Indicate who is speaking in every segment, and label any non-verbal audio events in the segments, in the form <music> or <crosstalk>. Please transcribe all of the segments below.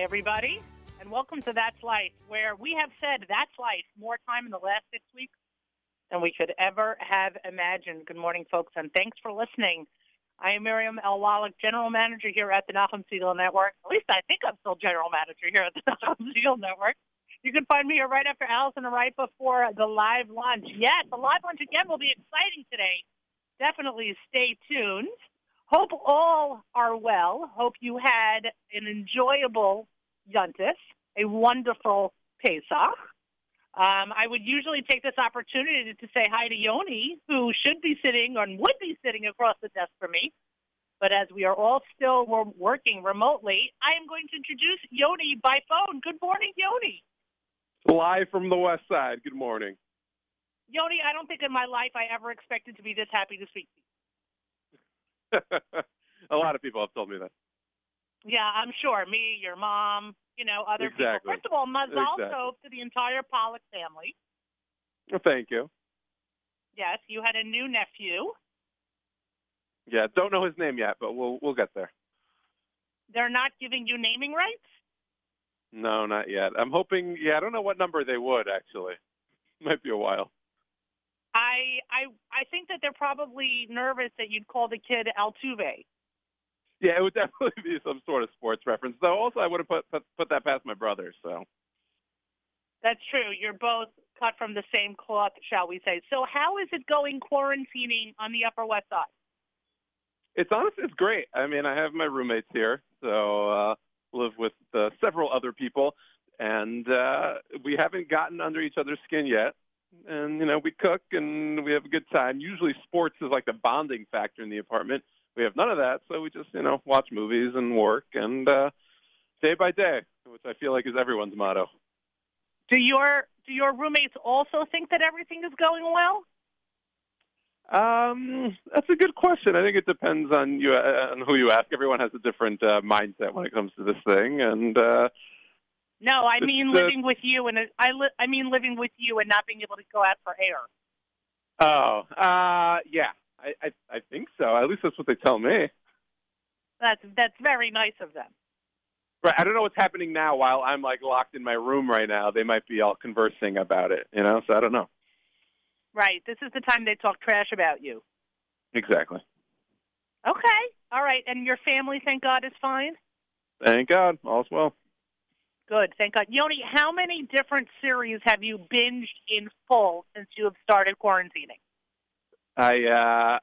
Speaker 1: Everybody, and welcome to That's Life, where we have said That's Life more time in the last six weeks than we could ever have imagined. Good morning, folks, and thanks for listening. I am Miriam L. Wallach, General Manager here at the Nachum Segal Network. At least I think I'm still General Manager here at the <laughs> Nachum Segal Network. You can find me here right after Allison and right before the live lunch. Yes, the live lunch again will be exciting today. Definitely stay tuned. Hope all are well. Hope you had an enjoyable Yuntis, a wonderful Pesach. Um, I would usually take this opportunity to say hi to Yoni, who should be sitting or would be sitting across the desk from me. But as we are all still working remotely, I am going to introduce Yoni by phone. Good morning, Yoni.
Speaker 2: Live from the west side. Good morning.
Speaker 1: Yoni, I don't think in my life I ever expected to be this happy to speak to you. <laughs>
Speaker 2: a lot of people have told me that.
Speaker 1: Yeah, I'm sure. Me, your mom, you know, other
Speaker 2: exactly.
Speaker 1: people. First of all, mazal
Speaker 2: exactly.
Speaker 1: tov to the entire Pollock family.
Speaker 2: Well, thank you.
Speaker 1: Yes, you had a new nephew.
Speaker 2: Yeah, don't know his name yet, but we'll we'll get there.
Speaker 1: They're not giving you naming rights.
Speaker 2: No, not yet. I'm hoping. Yeah, I don't know what number they would actually. <laughs> Might be a while.
Speaker 1: I I I think that they're probably nervous that you'd call the kid Altuve.
Speaker 2: Yeah, it would <laughs> definitely be some sort of sports reference. Though also I would have put put, put that past my brother. So
Speaker 1: that's true. You're both cut from the same cloth, shall we say? So how is it going quarantining on the Upper West Side?
Speaker 2: It's honestly it's great. I mean, I have my roommates here, so uh, live with uh, several other people, and uh, we haven't gotten under each other's skin yet and you know we cook and we have a good time. Usually, sports is like the bonding factor in the apartment. We have none of that, so we just you know watch movies and work and uh, day by day, which I feel like is everyone's motto.
Speaker 1: Do your do your roommates also think that everything is going well?
Speaker 2: Um, that's a good question. I think it depends on you uh, on who you ask. Everyone has a different uh, mindset when it comes to this thing, and uh,
Speaker 1: no, I mean living with you, and I li- I mean living with you and not being able to go out for air.
Speaker 2: Oh, uh, yeah, I, I I think so. At least that's what they tell me.
Speaker 1: That's that's very nice of them.
Speaker 2: Right. I don't know what's happening now while I'm like locked in my room right now. They might be all conversing about it, you know. So I don't know.
Speaker 1: Right. This is the time they talk trash about you.
Speaker 2: Exactly.
Speaker 1: Okay. All right. And your family, thank God, is fine.
Speaker 2: Thank God, all's well.
Speaker 1: Good, thank God. Yoni, how many different series have you binged in full since you have started quarantining?
Speaker 2: I uh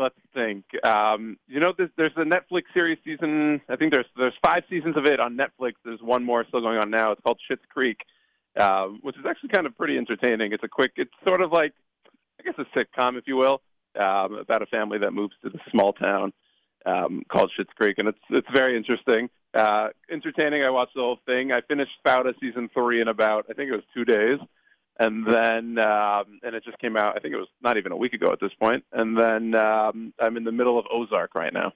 Speaker 2: let's think. Um, you know, there's, there's a Netflix series season. I think there's there's five seasons of it on Netflix. There's one more still going on now. It's called Schitt's Creek, um, which is actually kind of pretty entertaining. It's a quick. It's sort of like, I guess, a sitcom, if you will, um, about a family that moves to this small town um, called Schitt's Creek, and it's it's very interesting, uh, entertaining. I watched the whole thing. I finished Fauda season three in about I think it was two days, and then um, and it just came out. I think it was not even a week ago at this point. and then um, I'm in the middle of Ozark right now.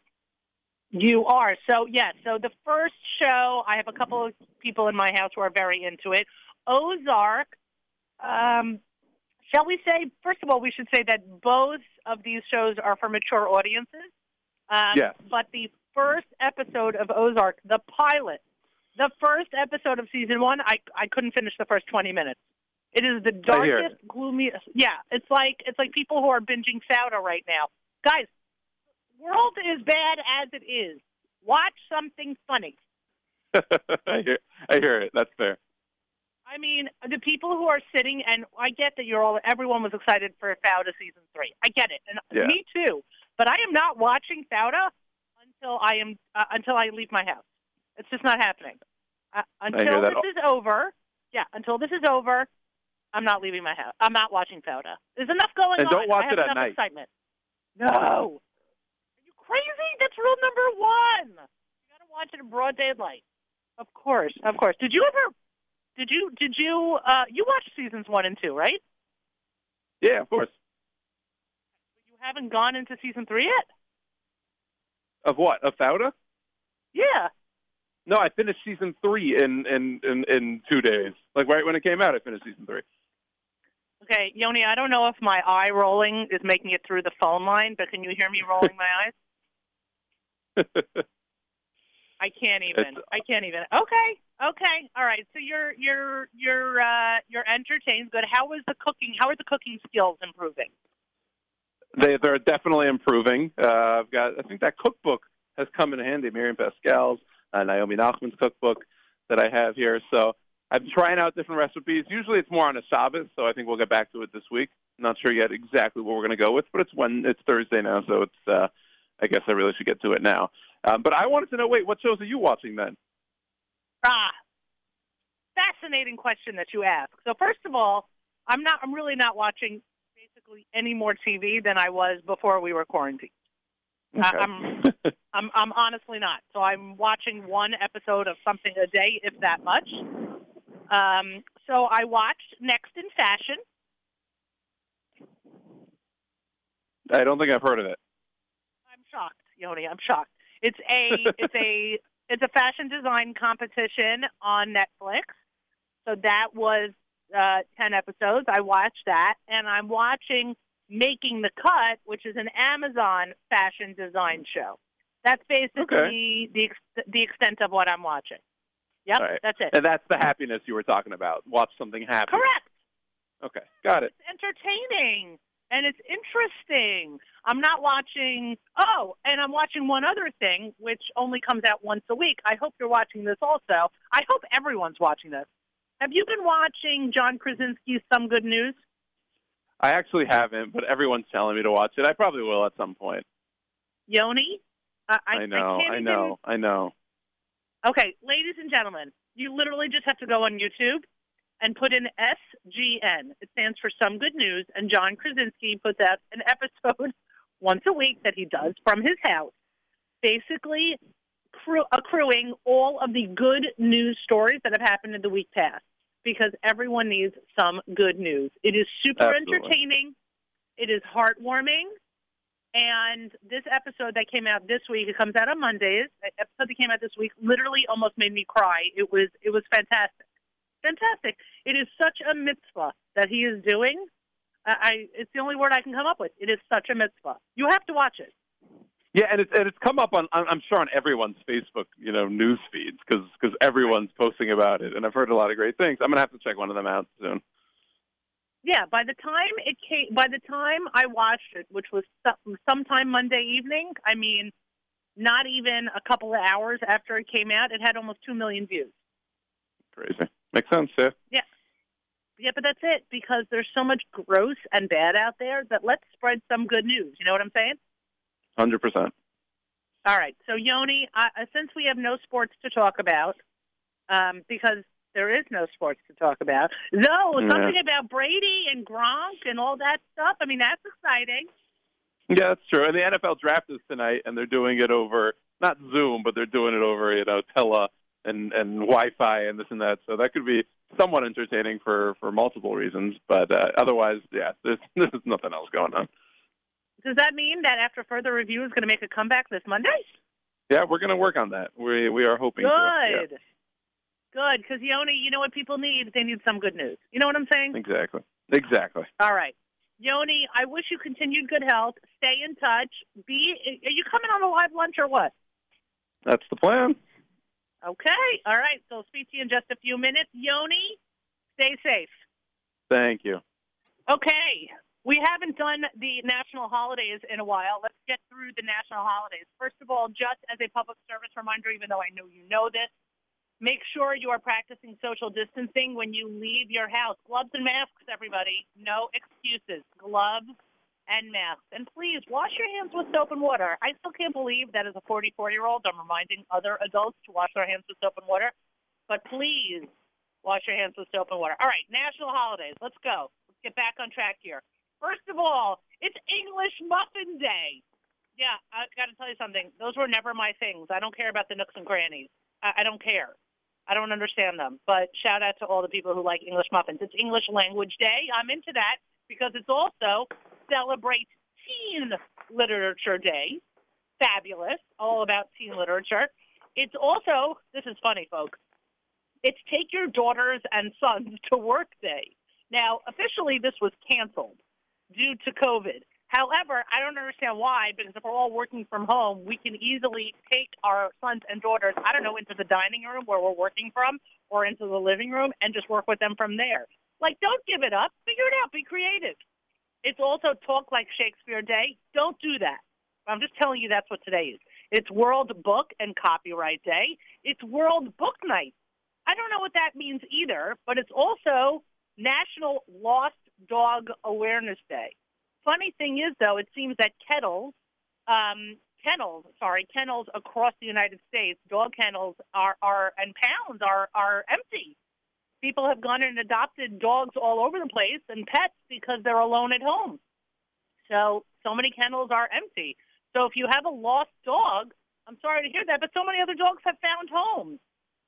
Speaker 1: You are so yes. So the first show, I have a couple of people in my house who are very into it. Ozark. Um, shall we say? First of all, we should say that both of these shows are for mature audiences. Um,
Speaker 2: yes.
Speaker 1: But the first episode of Ozark, the pilot, the first episode of season one, I I couldn't finish the first twenty minutes. It is the darkest, gloomiest. Yeah, it's like it's like people who are binging Fauda right now. Guys, world is bad as it is. Watch something funny. <laughs>
Speaker 2: I hear I hear it. That's fair.
Speaker 1: I mean, the people who are sitting, and I get that you're all. Everyone was excited for Fauda season three. I get it, and
Speaker 2: yeah.
Speaker 1: me too. But I am not watching Fauda until I am uh, until I leave my house. It's just not happening. Uh, until this is over, yeah. Until this is over, I'm not leaving my house. I'm not watching Fauda. There's enough going
Speaker 2: and
Speaker 1: on.
Speaker 2: don't watch
Speaker 1: I have
Speaker 2: it at
Speaker 1: enough
Speaker 2: night.
Speaker 1: Excitement. No. Are you crazy? That's rule number one. You got to watch it in broad daylight. Of course, of course. Did you ever? Did you? Did you? Uh, you watched seasons one and two, right?
Speaker 2: Yeah, of course.
Speaker 1: Haven't gone into season three yet.
Speaker 2: Of what? Of Fauda?
Speaker 1: Yeah.
Speaker 2: No, I finished season three in, in, in, in two days. Like right when it came out, I finished season three.
Speaker 1: Okay, Yoni, I don't know if my eye rolling is making it through the phone line, but can you hear me rolling my eyes? <laughs> I can't even.
Speaker 2: It's-
Speaker 1: I can't even. Okay. Okay. All right. So you're you're you're uh, you're entertained. Good. How is the cooking? How are the cooking skills improving?
Speaker 2: They they're definitely improving. Uh, I've got I think that cookbook has come in handy. Miriam Pascal's, uh, Naomi Nachman's cookbook that I have here. So I'm trying out different recipes. Usually it's more on a Sabbath, so I think we'll get back to it this week. Not sure yet exactly what we're going to go with, but it's when it's Thursday now, so it's. Uh, I guess I really should get to it now. Um, but I wanted to know. Wait, what shows are you watching then?
Speaker 1: Ah, fascinating question that you ask. So first of all, I'm not. I'm really not watching basically any more TV than I was before we were quarantined. Uh, I'm- <laughs> I'm I'm honestly not. So I'm watching one episode of something a day, if that much. Um, so I watched Next in Fashion.
Speaker 2: I don't think I've heard of it.
Speaker 1: I'm shocked, Yoni. I'm shocked. It's a <laughs> it's a it's a fashion design competition on Netflix. So that was uh, ten episodes. I watched that, and I'm watching Making the Cut, which is an Amazon fashion design show. That's basically the ex- the extent of what I'm watching. Yep,
Speaker 2: right.
Speaker 1: that's it.
Speaker 2: And that's the happiness you were talking about. Watch something happen.
Speaker 1: Correct.
Speaker 2: Okay, got it.
Speaker 1: It's entertaining and it's interesting. I'm not watching. Oh, and I'm watching one other thing, which only comes out once a week. I hope you're watching this also. I hope everyone's watching this. Have you been watching John Krasinski's Some Good News?
Speaker 2: I actually haven't, but everyone's telling me to watch it. I probably will at some point.
Speaker 1: Yoni? I, I,
Speaker 2: I know, I,
Speaker 1: even-
Speaker 2: know, I know.
Speaker 1: Okay, ladies and gentlemen, you literally just have to go on YouTube and put in SGN. It stands for Some Good News, and John Krasinski puts out an <laughs> episode once a week that he does from his house, basically accru- accruing all of the good news stories that have happened in the week past, because everyone needs some good news. It is super
Speaker 2: Absolutely.
Speaker 1: entertaining. It is heartwarming. And this episode that came out this week, it comes out on Mondays. The episode that came out this week literally almost made me cry. It was it was fantastic, fantastic. It is such a mitzvah that he is doing. I, I it's the only word I can come up with. It is such a mitzvah. You have to watch it.
Speaker 2: Yeah, and it's and it's come up on I'm sure on everyone's Facebook, you know, news feeds because because everyone's posting about it, and I've heard a lot of great things. I'm gonna have to check one of them out soon.
Speaker 1: Yeah, by the time it came, by the time I watched it, which was sometime Monday evening, I mean, not even a couple of hours after it came out, it had almost two million views.
Speaker 2: Crazy. Makes sense, yeah.
Speaker 1: Yeah, but that's it because there's so much gross and bad out there that let's spread some good news. You know what I'm saying?
Speaker 2: Hundred percent.
Speaker 1: All right. So Yoni, uh, since we have no sports to talk about, um, because there is no sports to talk about, though
Speaker 2: Yeah.
Speaker 1: something about Brady and Gronk and all that stuff. I mean, that's exciting.
Speaker 2: Yeah, that's true. And the NFL draft is tonight, and they're doing it over not Zoom, but they're doing it over you know Tele and and Wi-Fi and this and that. So that could be somewhat entertaining for for multiple reasons. But uh, otherwise, yeah, there's <laughs> there's nothing else going on.
Speaker 1: Does that mean that after further review is going to make a comeback this Monday?
Speaker 2: Yeah, we're gonna work on that. We we are hoping. to. Yeah,
Speaker 1: Good. Good, because Yoni, you know what people need? They need some good news. You know what I'm saying?
Speaker 2: exactly. Exactly.
Speaker 1: All right. Yoni, I wish you continued good health. Stay in touch. Be are you coming on a live lunch or what?
Speaker 2: That's the plan.
Speaker 1: Okay. All right. So I'll speak to you in just a few minutes. Yoni, stay safe.
Speaker 2: Thank you.
Speaker 1: Okay. We haven't done the national holidays in a while. Let's get through the national holidays. First of all, just as a public service reminder, even though I know you know this, make sure you are practicing social distancing when you leave your house. Gloves and masks, everybody. No excuses. Gloves and masks. And please wash your hands with soap and water. I still can't believe that as a 44 year old, I'm reminding other adults to wash their hands with soap and water. But please wash your hands with soap and water. All right, national holidays. Let's go. Let's get back on track here. First of all, it's English Muffin Day. Yeah, I've got to tell you something. Those were never my things. I don't care about the nooks and crannies. I, I don't care. I don't understand them. But shout out to all the people who like English muffins. It's English Language Day. I'm into that because it's also celebrate Teen Literature Day. Fabulous. All about teen literature. It's also, this is funny, folks, it's Take Your Daughters and Sons to Work Day. Now, officially, this was canceled due to COVID. However, I don't understand why, because if we're all working from home, we can easily take our sons and daughters, I don't know, into the dining room where we're working from or into the living room and just work with them from there. Like, don't give it up. Figure it out. Be creative. It's also Talk Like Shakespeare Day. Don't do that. I'm just telling you that's what today is. It's World Book and Copyright Day. It's World Book Night. I don't know what that means either, but it's also National Lost Dog Awareness Day. Funny thing is, though, it seems that kettles, um, kennels, sorry, kennels across the United States, dog kennels are, are and pounds are are empty. People have gone and adopted dogs all over the place and pets because they're alone at home. So so many kennels are empty. So if you have a lost dog, I'm sorry to hear that, but so many other dogs have found homes.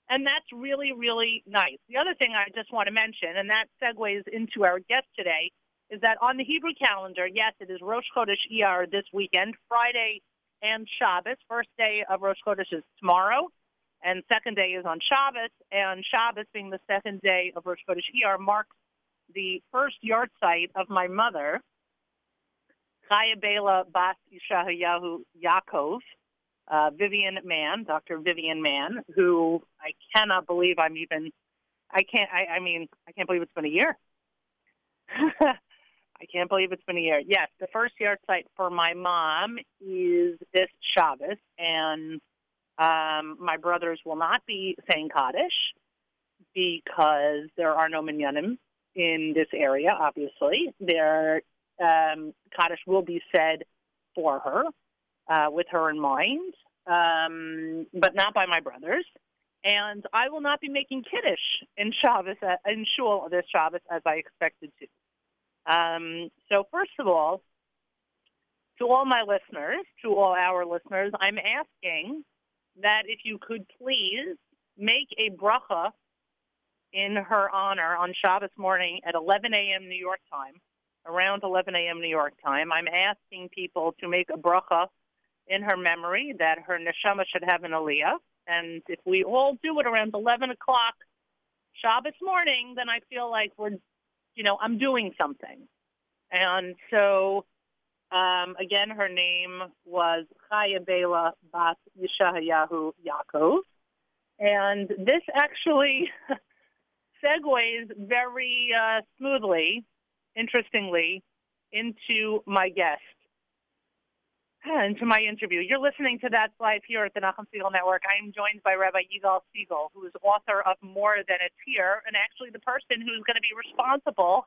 Speaker 1: And that's really, really nice. The other thing I just want to mention, and that segues into our guest today, is that on the Hebrew calendar, yes, it is Rosh Chodesh Iyar this weekend, Friday and Shabbos. First day of Rosh Chodesh is tomorrow, and second day is on Shabbos. And Shabbos, being the second day of Rosh Chodesh Iyar, marks the first yahrzeit of my mother, Chaya Bela Bas Yeshayahu Yaakov, uh, Vivian Mann, Dr. Vivian Mann, who I cannot believe I'm even, I can't, I, I mean, I can't believe it's been a year. <laughs> I can't believe it's been a year. Yes, the first yahrzeit for my mom is this Shabbos, and um, my brothers will not be saying Kaddish because there are no minyanim in this area, obviously. Their um, Kaddish will be said for her, uh, with her in mind, um, but not by my brothers. And I will not be making Kiddush in Shabbos, uh, in Shul this Shabbos as I expected to. Um, so, first of all, to all my listeners, to all our listeners, I'm asking that if you could please make a bracha in her honor on Shabbos morning at 11 a.m. New York time, around 11 a.m. New York time. I'm asking people to make a bracha in her memory that her neshama should have an aliyah. And if we all do it around 11 o'clock Shabbos morning, then I feel like we're you know, I'm doing something. And so, um, again, her name was Chaya Bela Bat Yeshayahu Yaakov. And this actually <laughs> segues very uh, smoothly, interestingly, into my guest, into my interview. You're listening to That's Life here at the Nachum Segal Network. I am joined by Rabbi Yigal Segal, who is author of More Than a Tear, and actually the person who's going to be responsible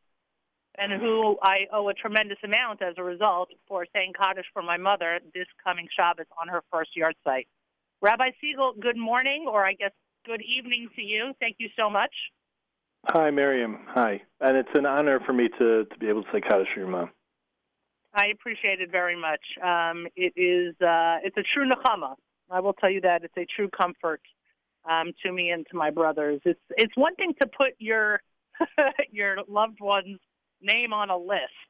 Speaker 1: and who I owe a tremendous amount as a result for saying Kaddish for my mother this coming Shabbos on her first yahrzeit. Rabbi Segal, good morning, or I guess good evening to you. Thank you so much.
Speaker 3: Hi, Miriam. Hi. And it's an honor for me to, to be able to say Kaddish for your mom.
Speaker 1: I appreciate it very much. Um, it is uh, it's a true nechama. I will tell you that it's a true comfort um, to me and to my brothers. It's it's one thing to put your <laughs> your loved one's name on a list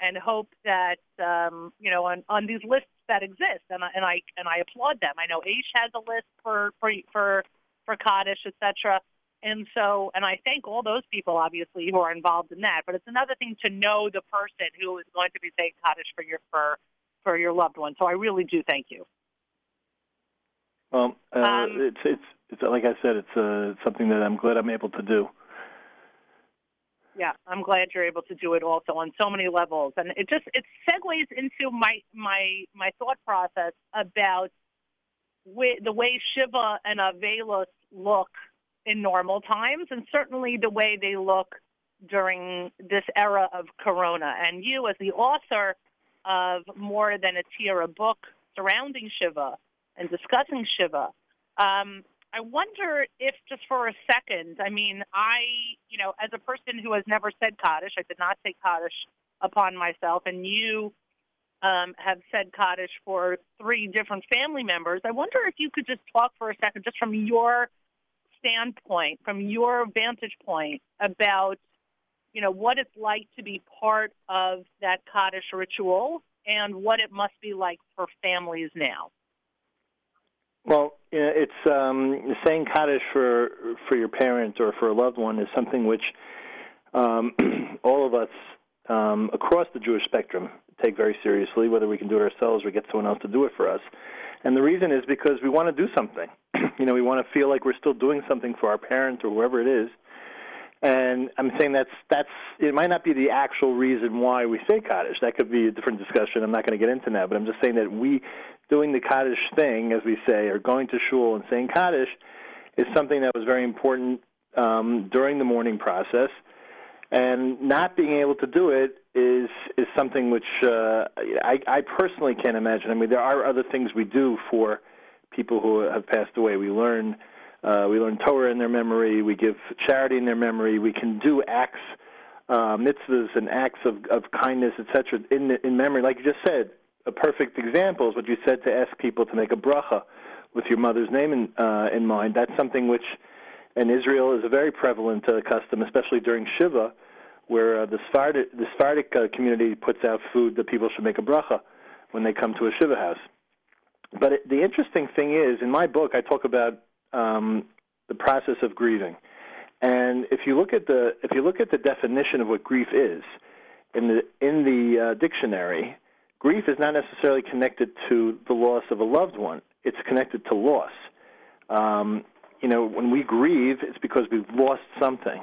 Speaker 1: and hope that um, you know on, on these lists that exist, and I, and I and I applaud them. I know Aish has a list for for for for Kaddish, etc. And so, and I thank all those people, obviously, who are involved in that. But it's another thing to know the person who is going to be saying Kaddish for your for for your loved one. So I really do thank you.
Speaker 3: Well, uh, um, it's it's it's like I said, it's uh, something that I'm glad I'm able to do.
Speaker 1: Yeah, I'm glad you're able to do it also on so many levels, and it just it segues into my my my thought process about the way Shiva and Avelos look in normal times, and certainly the way they look during this era of Corona. And you, as the author of More Than a Tear, a book surrounding Shiva and discussing Shiva, um, I wonder if just for a second, I mean, I, you know, as a person who has never said Kaddish, I did not take Kaddish upon myself, and you um, have said Kaddish for three different family members. I wonder if you could just talk for a second, just from your standpoint, from your vantage point, about you know what it's like to be part of that Kaddish ritual and what it must be like for families now.
Speaker 3: Well, it's um, saying Kaddish for for your parent or for a loved one is something which um, <clears throat> all of us um, across the Jewish spectrum take very seriously, whether we can do it ourselves or get someone else to do it for us. And the reason is because we want to do something. <clears throat> you know, we want to feel like we're still doing something for our parents or whoever it is. And I'm saying that's that's it might not be the actual reason why we say Kaddish. That could be a different discussion. I'm not going to get into that, but I'm just saying that we doing the Kaddish thing, as we say, or going to shul and saying Kaddish, is something that was very important um, during the mourning process. And not being able to do it is is something which uh, I, I personally can't imagine. I mean, there are other things we do for people who have passed away. We learn uh, we learn Torah in their memory. We give charity in their memory. We can do acts, uh, mitzvahs, and acts of, of kindness, etc. In in memory, like you just said. A perfect example is what you said to ask people to make a bracha with your mother's name in uh, in mind. That's something which in Israel is a very prevalent uh, custom, especially during Shiva where uh, the Sephardic, the Sephardic uh, community puts out food that people should make a bracha when they come to a shiva house. But it, the interesting thing is, in my book, I talk about um, the process of grieving, and if you look at the if you look at the definition of what grief is in the in the uh, dictionary, grief is not necessarily connected to the loss of a loved one. It's connected to loss. Um, you know, when we grieve, it's because we've lost something.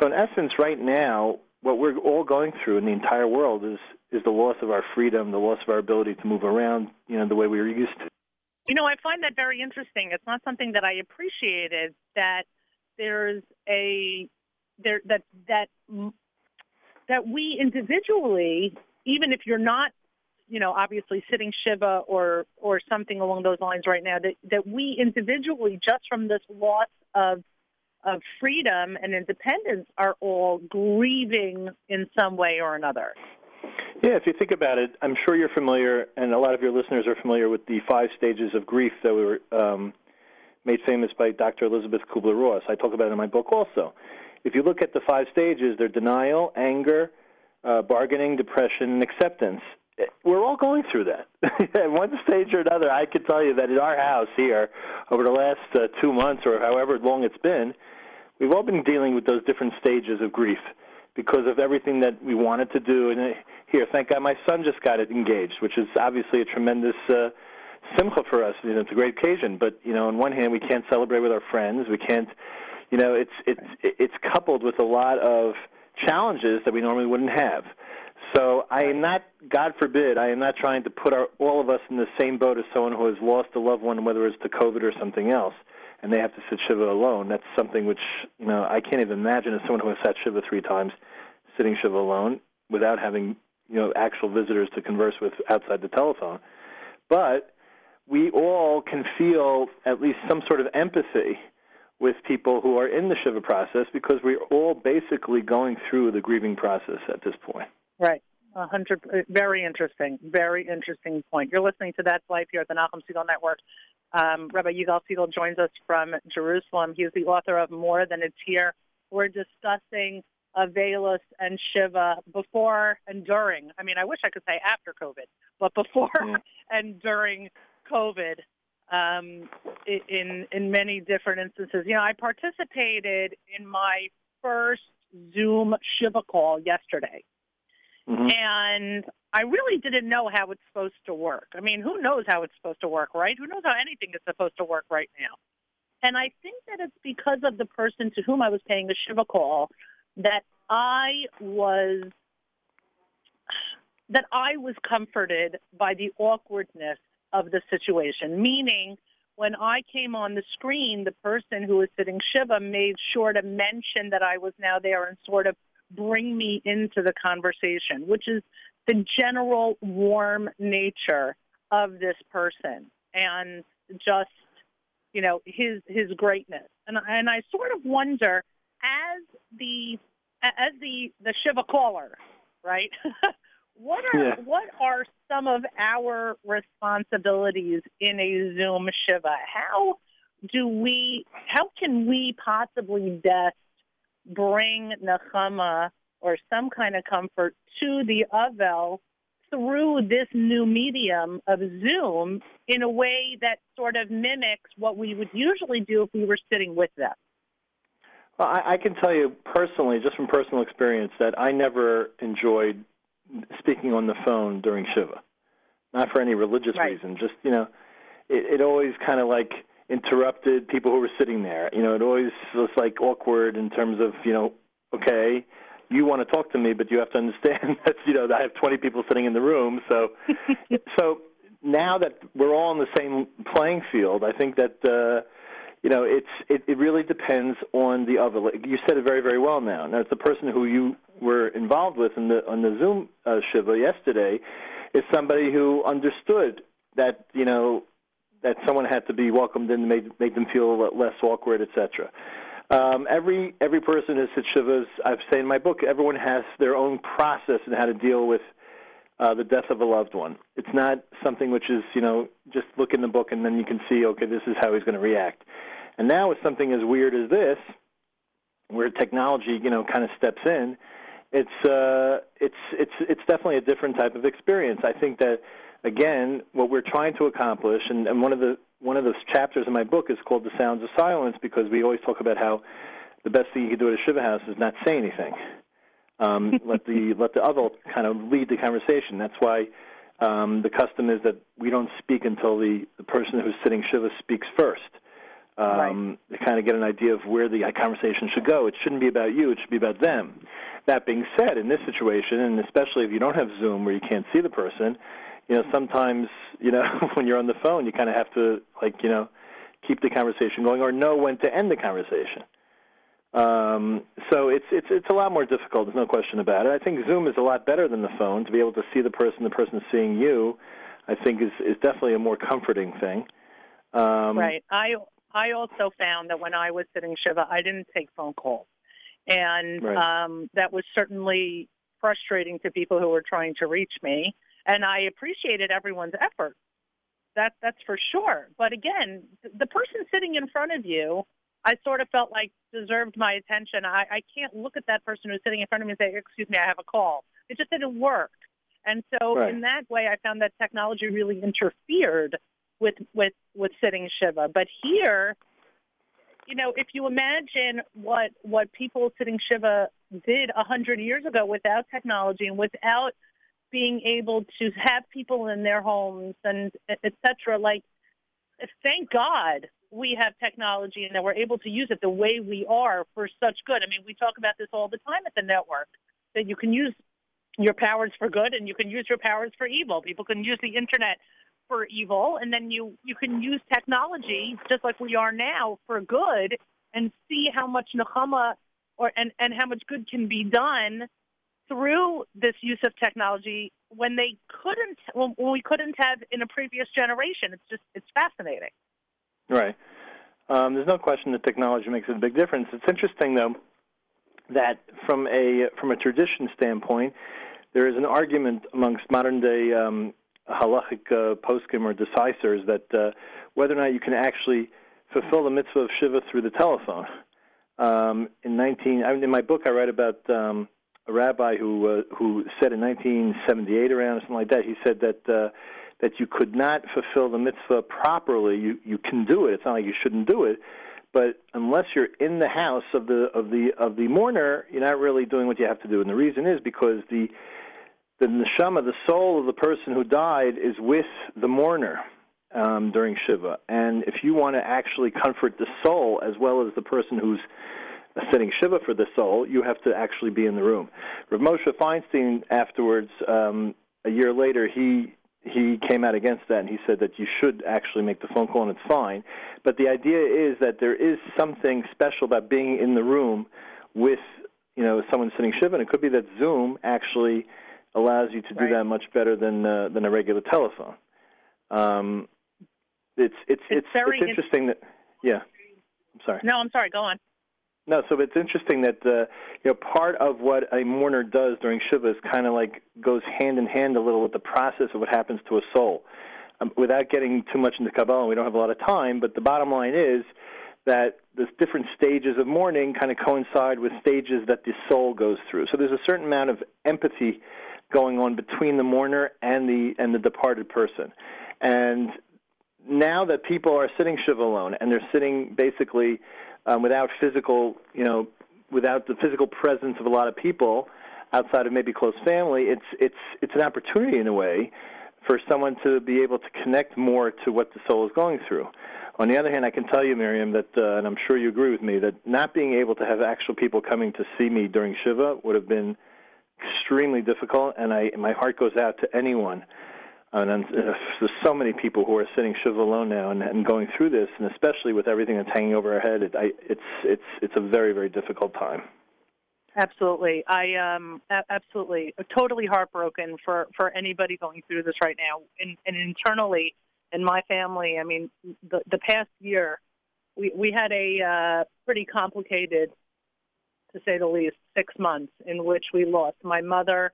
Speaker 3: So in essence, right now, what we're all going through in the entire world is is the loss of our freedom, the loss of our ability to move around, you know, the way we were used to.
Speaker 1: You know, I find that very interesting. It's not something that I appreciated that there's a there that that that we individually, even if you're not, you know, obviously sitting shiva or or something along those lines right now, that that we individually, just from this loss of of freedom and independence are all grieving in some way or another.
Speaker 3: Yeah, if you think about it, I'm sure you're familiar, and a lot of your listeners are familiar with the five stages of grief that were um, made famous by Dr. Elisabeth Kubler Ross. I talk about it in my book also. If you look at the five stages, they're denial, anger, uh, bargaining, depression, and acceptance. We're all going through that. <laughs> at one stage or another, I can tell you that in our house here, over the last uh, two months or however long it's been, we've all been dealing with those different stages of grief because of everything that we wanted to do. And uh, here, thank God, my son just got it engaged, which is obviously a tremendous uh, simcha for us. You know, it's a great occasion. But you know, on one hand, we can't celebrate with our friends. We can't, you know, it's it's it's coupled with a lot of challenges that we normally wouldn't have. So I am not, God forbid, I am not trying to put our, all of us in the same boat as someone who has lost a loved one, whether it's to COVID or something else and they have to sit shiva alone. That's something which you know I can't even imagine as someone who has sat shiva three times, sitting shiva alone without having you know actual visitors to converse with outside the telephone. But we all can feel at least some sort of empathy with people who are in the shiva process because we're all basically going through the grieving process at this point.
Speaker 1: Right. A hundred. Very interesting. Very interesting point. You're listening to That's Life here at the Nachum Segal Network. Um, Rabbi Yigal Segal joins us from Jerusalem. He's the author of More Than a Tear. We're discussing Avelis and Shiva before and during. I mean, I wish I could say after COVID, but before <laughs> and during COVID um, in in many different instances. You know, I participated in my first Zoom Shiva call yesterday. Mm-hmm. And I really didn't know how it's supposed to work. I mean, who knows how it's supposed to work, right? Who knows how anything is supposed to work right now? And I think that it's because of the person to whom I was paying the Shiva call that I was that I was comforted by the awkwardness of the situation. Meaning, when I came on the screen, the person who was sitting Shiva made sure to mention that I was now there and sort of bring me into the conversation, which is the general warm nature of this person and just you know his his greatness. And and I sort of wonder as the as the the Shiva caller right? <laughs> What are yeah. what are some of our responsibilities in a Zoom Shiva? How do we how can we possibly best bring Nechama or some kind of comfort to the Avel through this new medium of Zoom in a way that sort of mimics what we would usually do if we were sitting with them.
Speaker 3: Well, I, I can tell you personally, just from personal experience, that I never enjoyed speaking on the phone during Shiva. Not for any religious
Speaker 1: right.
Speaker 3: reason. Just, you know, it, it always kind of like interrupted people who were sitting there. You know, it always was like awkward in terms of, you know, okay, you want to talk to me, but you have to understand <laughs> that, you know, I have 20 people sitting in the room. So, <laughs> so now that we're all on the same playing field, I think that, uh, you know, it's it, it really depends on the other. You said it very very well. Now, now it's the person who you were involved with in the on the Zoom uh, shiva yesterday is somebody who understood that you know that someone had to be welcomed in, made make them feel less awkward, etc. Um, every every person who sits shivas, I've said in my book, everyone has their own process in how to deal with uh, the death of a loved one. It's not something which is you know just look in the book and then you can see okay this is how he's going to react. And now with something as weird as this, where technology, you know, kind of steps in, it's uh, it's it's it's definitely a different type of experience. I think that again, what we're trying to accomplish, and, and one of the one of the chapters in my book is called "The Sounds of Silence" because we always talk about how the best thing you can do at a shiva house is not say anything. Um, <laughs> let the let the other kind of lead the conversation. That's why um, the custom is that we don't speak until the, the person who's sitting shiva speaks first um, right. to kind of get an idea of where the conversation should go. It shouldn't be about you; it should be about them. That being said, in this situation, and especially if you don't have Zoom where you can't see the person, you know, sometimes you know <laughs> when you're on the phone, you kind of have to like you know keep the conversation going or know when to end the conversation. Um, so it's it's it's a lot more difficult. There's no question about it. I think Zoom is a lot better than the phone to be able to see the person, the person seeing you. I think is is definitely a more comforting thing.
Speaker 1: Um, right. I I also found that when I was sitting Shiva, I didn't take phone calls. And right. um, that was certainly frustrating to people who were trying to reach me. And I appreciated everyone's effort. That, that's for sure. But again, the person sitting in front of you, I sort of felt like deserved my attention. I, I can't look at that person who's sitting in front of me and say, Excuse me, I have a call. It just didn't work. And so, right. in that way, I found that technology really interfered with with with sitting shiva. But here, you know, if you imagine what what people sitting shiva did a hundred years ago without technology and without being able to have people in their homes and etc. Like, thank God we have technology and that we're able to use it the way we are for such good. I mean, we talk about this all the time at the network that you can use your powers for good and you can use your powers for evil. People can use the internet for evil, and then you you can use technology just like we are now for good, and see how much nechama or and and how much good can be done through this use of technology when they couldn't when, we couldn't have in a previous generation. It's just it's fascinating.
Speaker 3: Right. Um, there's no question that technology makes a big difference. It's interesting though that from a from a tradition standpoint, there is an argument amongst modern day um, halachic uh, poskim or decisors that uh, whether or not you can actually fulfill the mitzvah of shiva through the telephone. Um, in 19, I mean, in my book, I write about um, a rabbi who uh, who said in 1978 around or something like that. He said that uh, that you could not fulfill the mitzvah properly. You you can do it. It's not like you shouldn't do it, but unless you're in the house of the of the of the mourner, you're not really doing what you have to do. And the reason is because the the neshama, the soul of the person who died, is with the mourner um, during Shiva. And if you want to actually comfort the soul as well as the person who's sitting Shiva for the soul, you have to actually be in the room. Rav Moshe Feinstein, afterwards, um, a year later, he he came out against that and he said that you should actually make the phone call and it's fine. But the idea is that there is something special about being in the room with you know someone sitting Shiva, and it could be that Zoom actually allows you to do
Speaker 1: right.
Speaker 3: that much better than uh, than a regular telephone. Um, it's it's
Speaker 1: it's
Speaker 3: it's, it's interesting that yeah. I'm sorry.
Speaker 1: No, I'm sorry. Go on.
Speaker 3: No, so it's interesting that uh, you know part of what a mourner does during Shiva is kind of like goes hand in hand a little with the process of what happens to a soul. Um, without getting too much into Kabbalah, we don't have a lot of time, but the bottom line is that the different stages of mourning kind of coincide with stages that the soul goes through. So there's a certain amount of empathy going on between the mourner and the and the departed person. And now that people are sitting shiva alone and they're sitting basically um, without physical, you know, without the physical presence of a lot of people outside of maybe close family, it's it's it's an opportunity in a way for someone to be able to connect more to what the soul is going through. On the other hand, I can tell you, Miriam, that, uh, and I'm sure you agree with me, that not being able to have actual people coming to see me during Shiva would have been extremely difficult, and I my heart goes out to anyone. And uh, there's so many people who are sitting Shiva alone now and, and going through this, and especially with everything that's hanging over our head, it, I, it's it's it's a very very difficult time.
Speaker 1: Absolutely, I um absolutely totally heartbroken for for anybody going through this right now, and, and internally in my family. I mean, the the past year, we we had a uh, pretty complicated, to say the least, six months in which we lost my mother,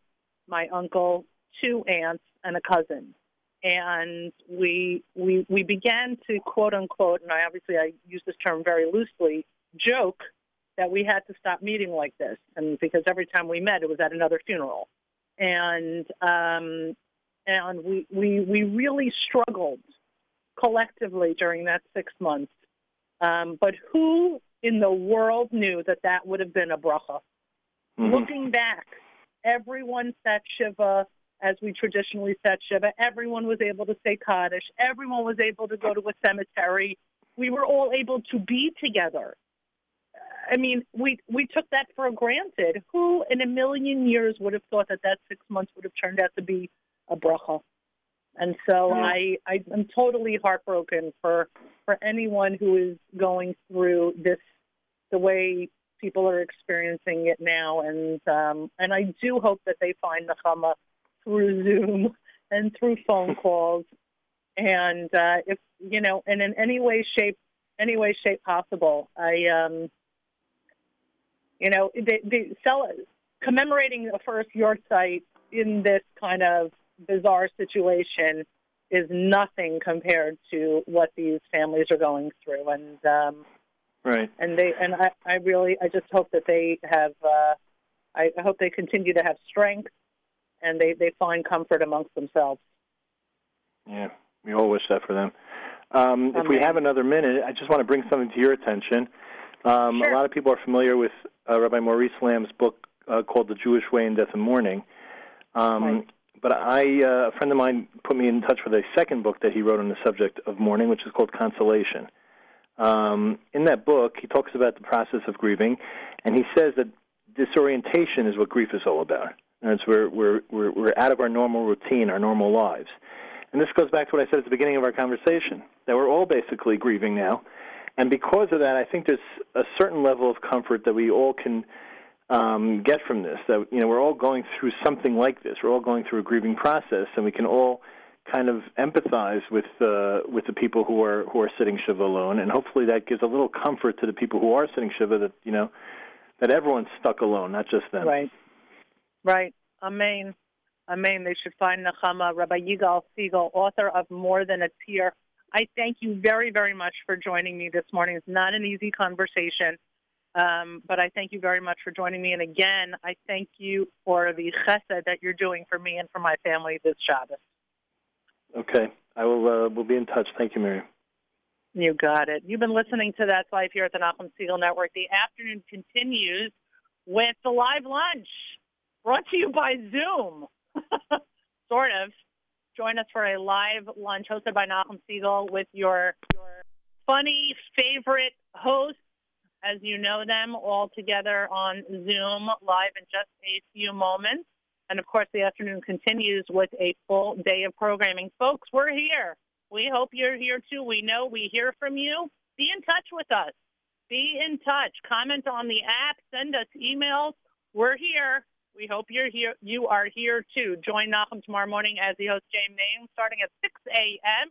Speaker 1: my uncle, two aunts, and a cousin, and we we we began to quote unquote, and I obviously I use this term very loosely, joke that we had to stop meeting like this, and because every time we met, it was at another funeral, and um, and we we we really struggled collectively during that six months. Um, but who in the world knew that that would have been a bracha? Mm-hmm. Looking back, everyone said shiva as we traditionally sat shiva. Everyone was able to say kaddish. Everyone was able to go to a cemetery. We were all able to be together. I mean, we we took that for granted. Who in a million years would have thought that that six months would have turned out to be a bracha? And so yeah. I, I am totally heartbroken for for anyone who is going through this the way people are experiencing it now. And um, and I do hope that they find Nechama through Zoom and through phone <laughs> calls. And uh, if you know, and in any way, shape, any way, shape possible, I um, you know, the, the sell, commemorating the first yahrzeit in this kind of bizarre situation is nothing compared to what these families are going through. And um,
Speaker 3: right,
Speaker 1: and they and I, I really, I just hope that they have. Uh, I hope they continue to have strength, and they they find comfort amongst themselves.
Speaker 3: Yeah, we all wish that for them. Um, if we have another minute, I just want to bring something to your attention. Um,
Speaker 1: sure.
Speaker 3: A lot of people are familiar with uh, Rabbi Maurice Lamm's book uh, called The Jewish Way in Death and Mourning. Um, right. But I, uh, a friend of mine put me in touch with a second book that he wrote on the subject of mourning, which is called Consolation. Um, in that book, he talks about the process of grieving, and he says that disorientation is what grief is all about. It's we're, we're, we're, we're out of our normal routine, our normal lives. And this goes back to what I said at the beginning of our conversation, that we're all basically grieving now. And because of that, I think there's a certain level of comfort that we all can um, get from this. That you know, we're all going through something like this. We're all going through a grieving process, and we can all kind of empathize with uh, with the people who are who are sitting shiva alone, and hopefully that gives a little comfort to the people who are sitting shiva that you know that everyone's stuck alone, not just them.
Speaker 1: Right, right. Amen. Amen. They should find Nechama, Rabbi Yigal Segal, author of More Than a Tear. I thank you very, very much for joining me this morning. It's not an easy conversation. Um, but I thank you very much for joining me. And again, I thank you for the chesed that you're doing for me and for my family this Shabbos.
Speaker 3: Okay. I will uh, we'll be in touch. Thank you, Miriam.
Speaker 1: You got it. You've been listening to That's Life here at the Nachum Segal Network. The afternoon continues with the live lunch brought to you by Zoom. <laughs> sort of. Join us for a live lunch hosted by Nachum Segal with your, your funny favorite host as you know them, all together on Zoom live in just a few moments. And of course, the afternoon continues with a full day of programming. Folks, we're here. We hope you're here too. We know we hear from you. Be in touch with us. Be in touch. Comment on the app. Send us emails. We're here. We hope you're here. You are here too. Join Nachum tomorrow morning as he hosts Jam Name starting at 6 a.m.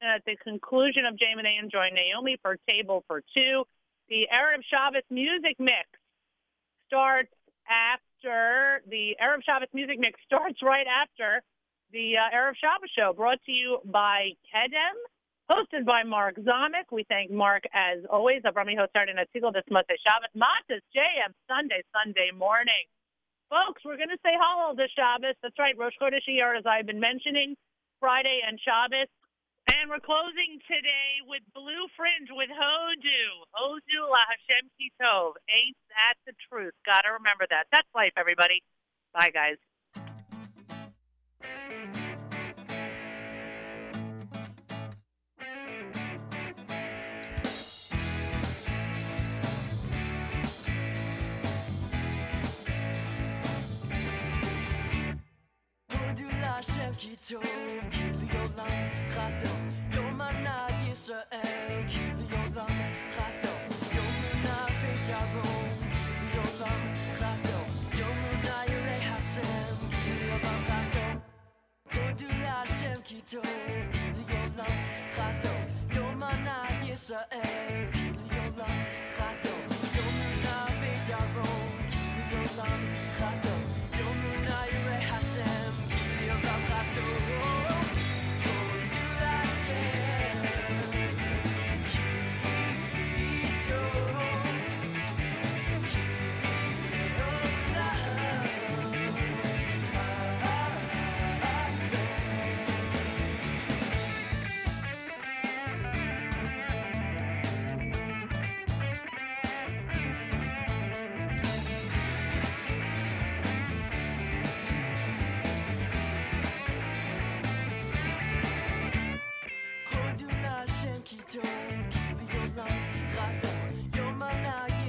Speaker 1: And at the conclusion of Jam and join Naomi for Table for Two. The Erev Shabbos music mix starts after the Erev Shabbos music mix starts right after the uh, Erev Shabbos show, brought to you by Kedem, hosted by Mark Zomick. We thank Mark as always. Avrami host starting at Tigel this Motzei Shabbos. Matas JM Sunday, Sunday morning. Folks, we're going to say Hallel this Shabbos. That's right, Rosh Chodesh Iyar, as I've been mentioning, Friday and Shabbos. And we're closing today with Blue Fringe with Hodu. Hodu La Hashem Kitov. Ain't that the truth? Gotta remember that. That's life, everybody. Bye, guys.
Speaker 4: השם כי טוב, כי לי עולם חסדו, יום ענה ישראל, כי לי עולם חסדו, יום ענה בית ארון, כי לי עולם חסדו, יום ענה ירא השם, כי לי עולם חסדו, תודו להשם כי טוב, כי לי עולם חסדו, יום ענה ישראל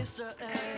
Speaker 4: Mr. A.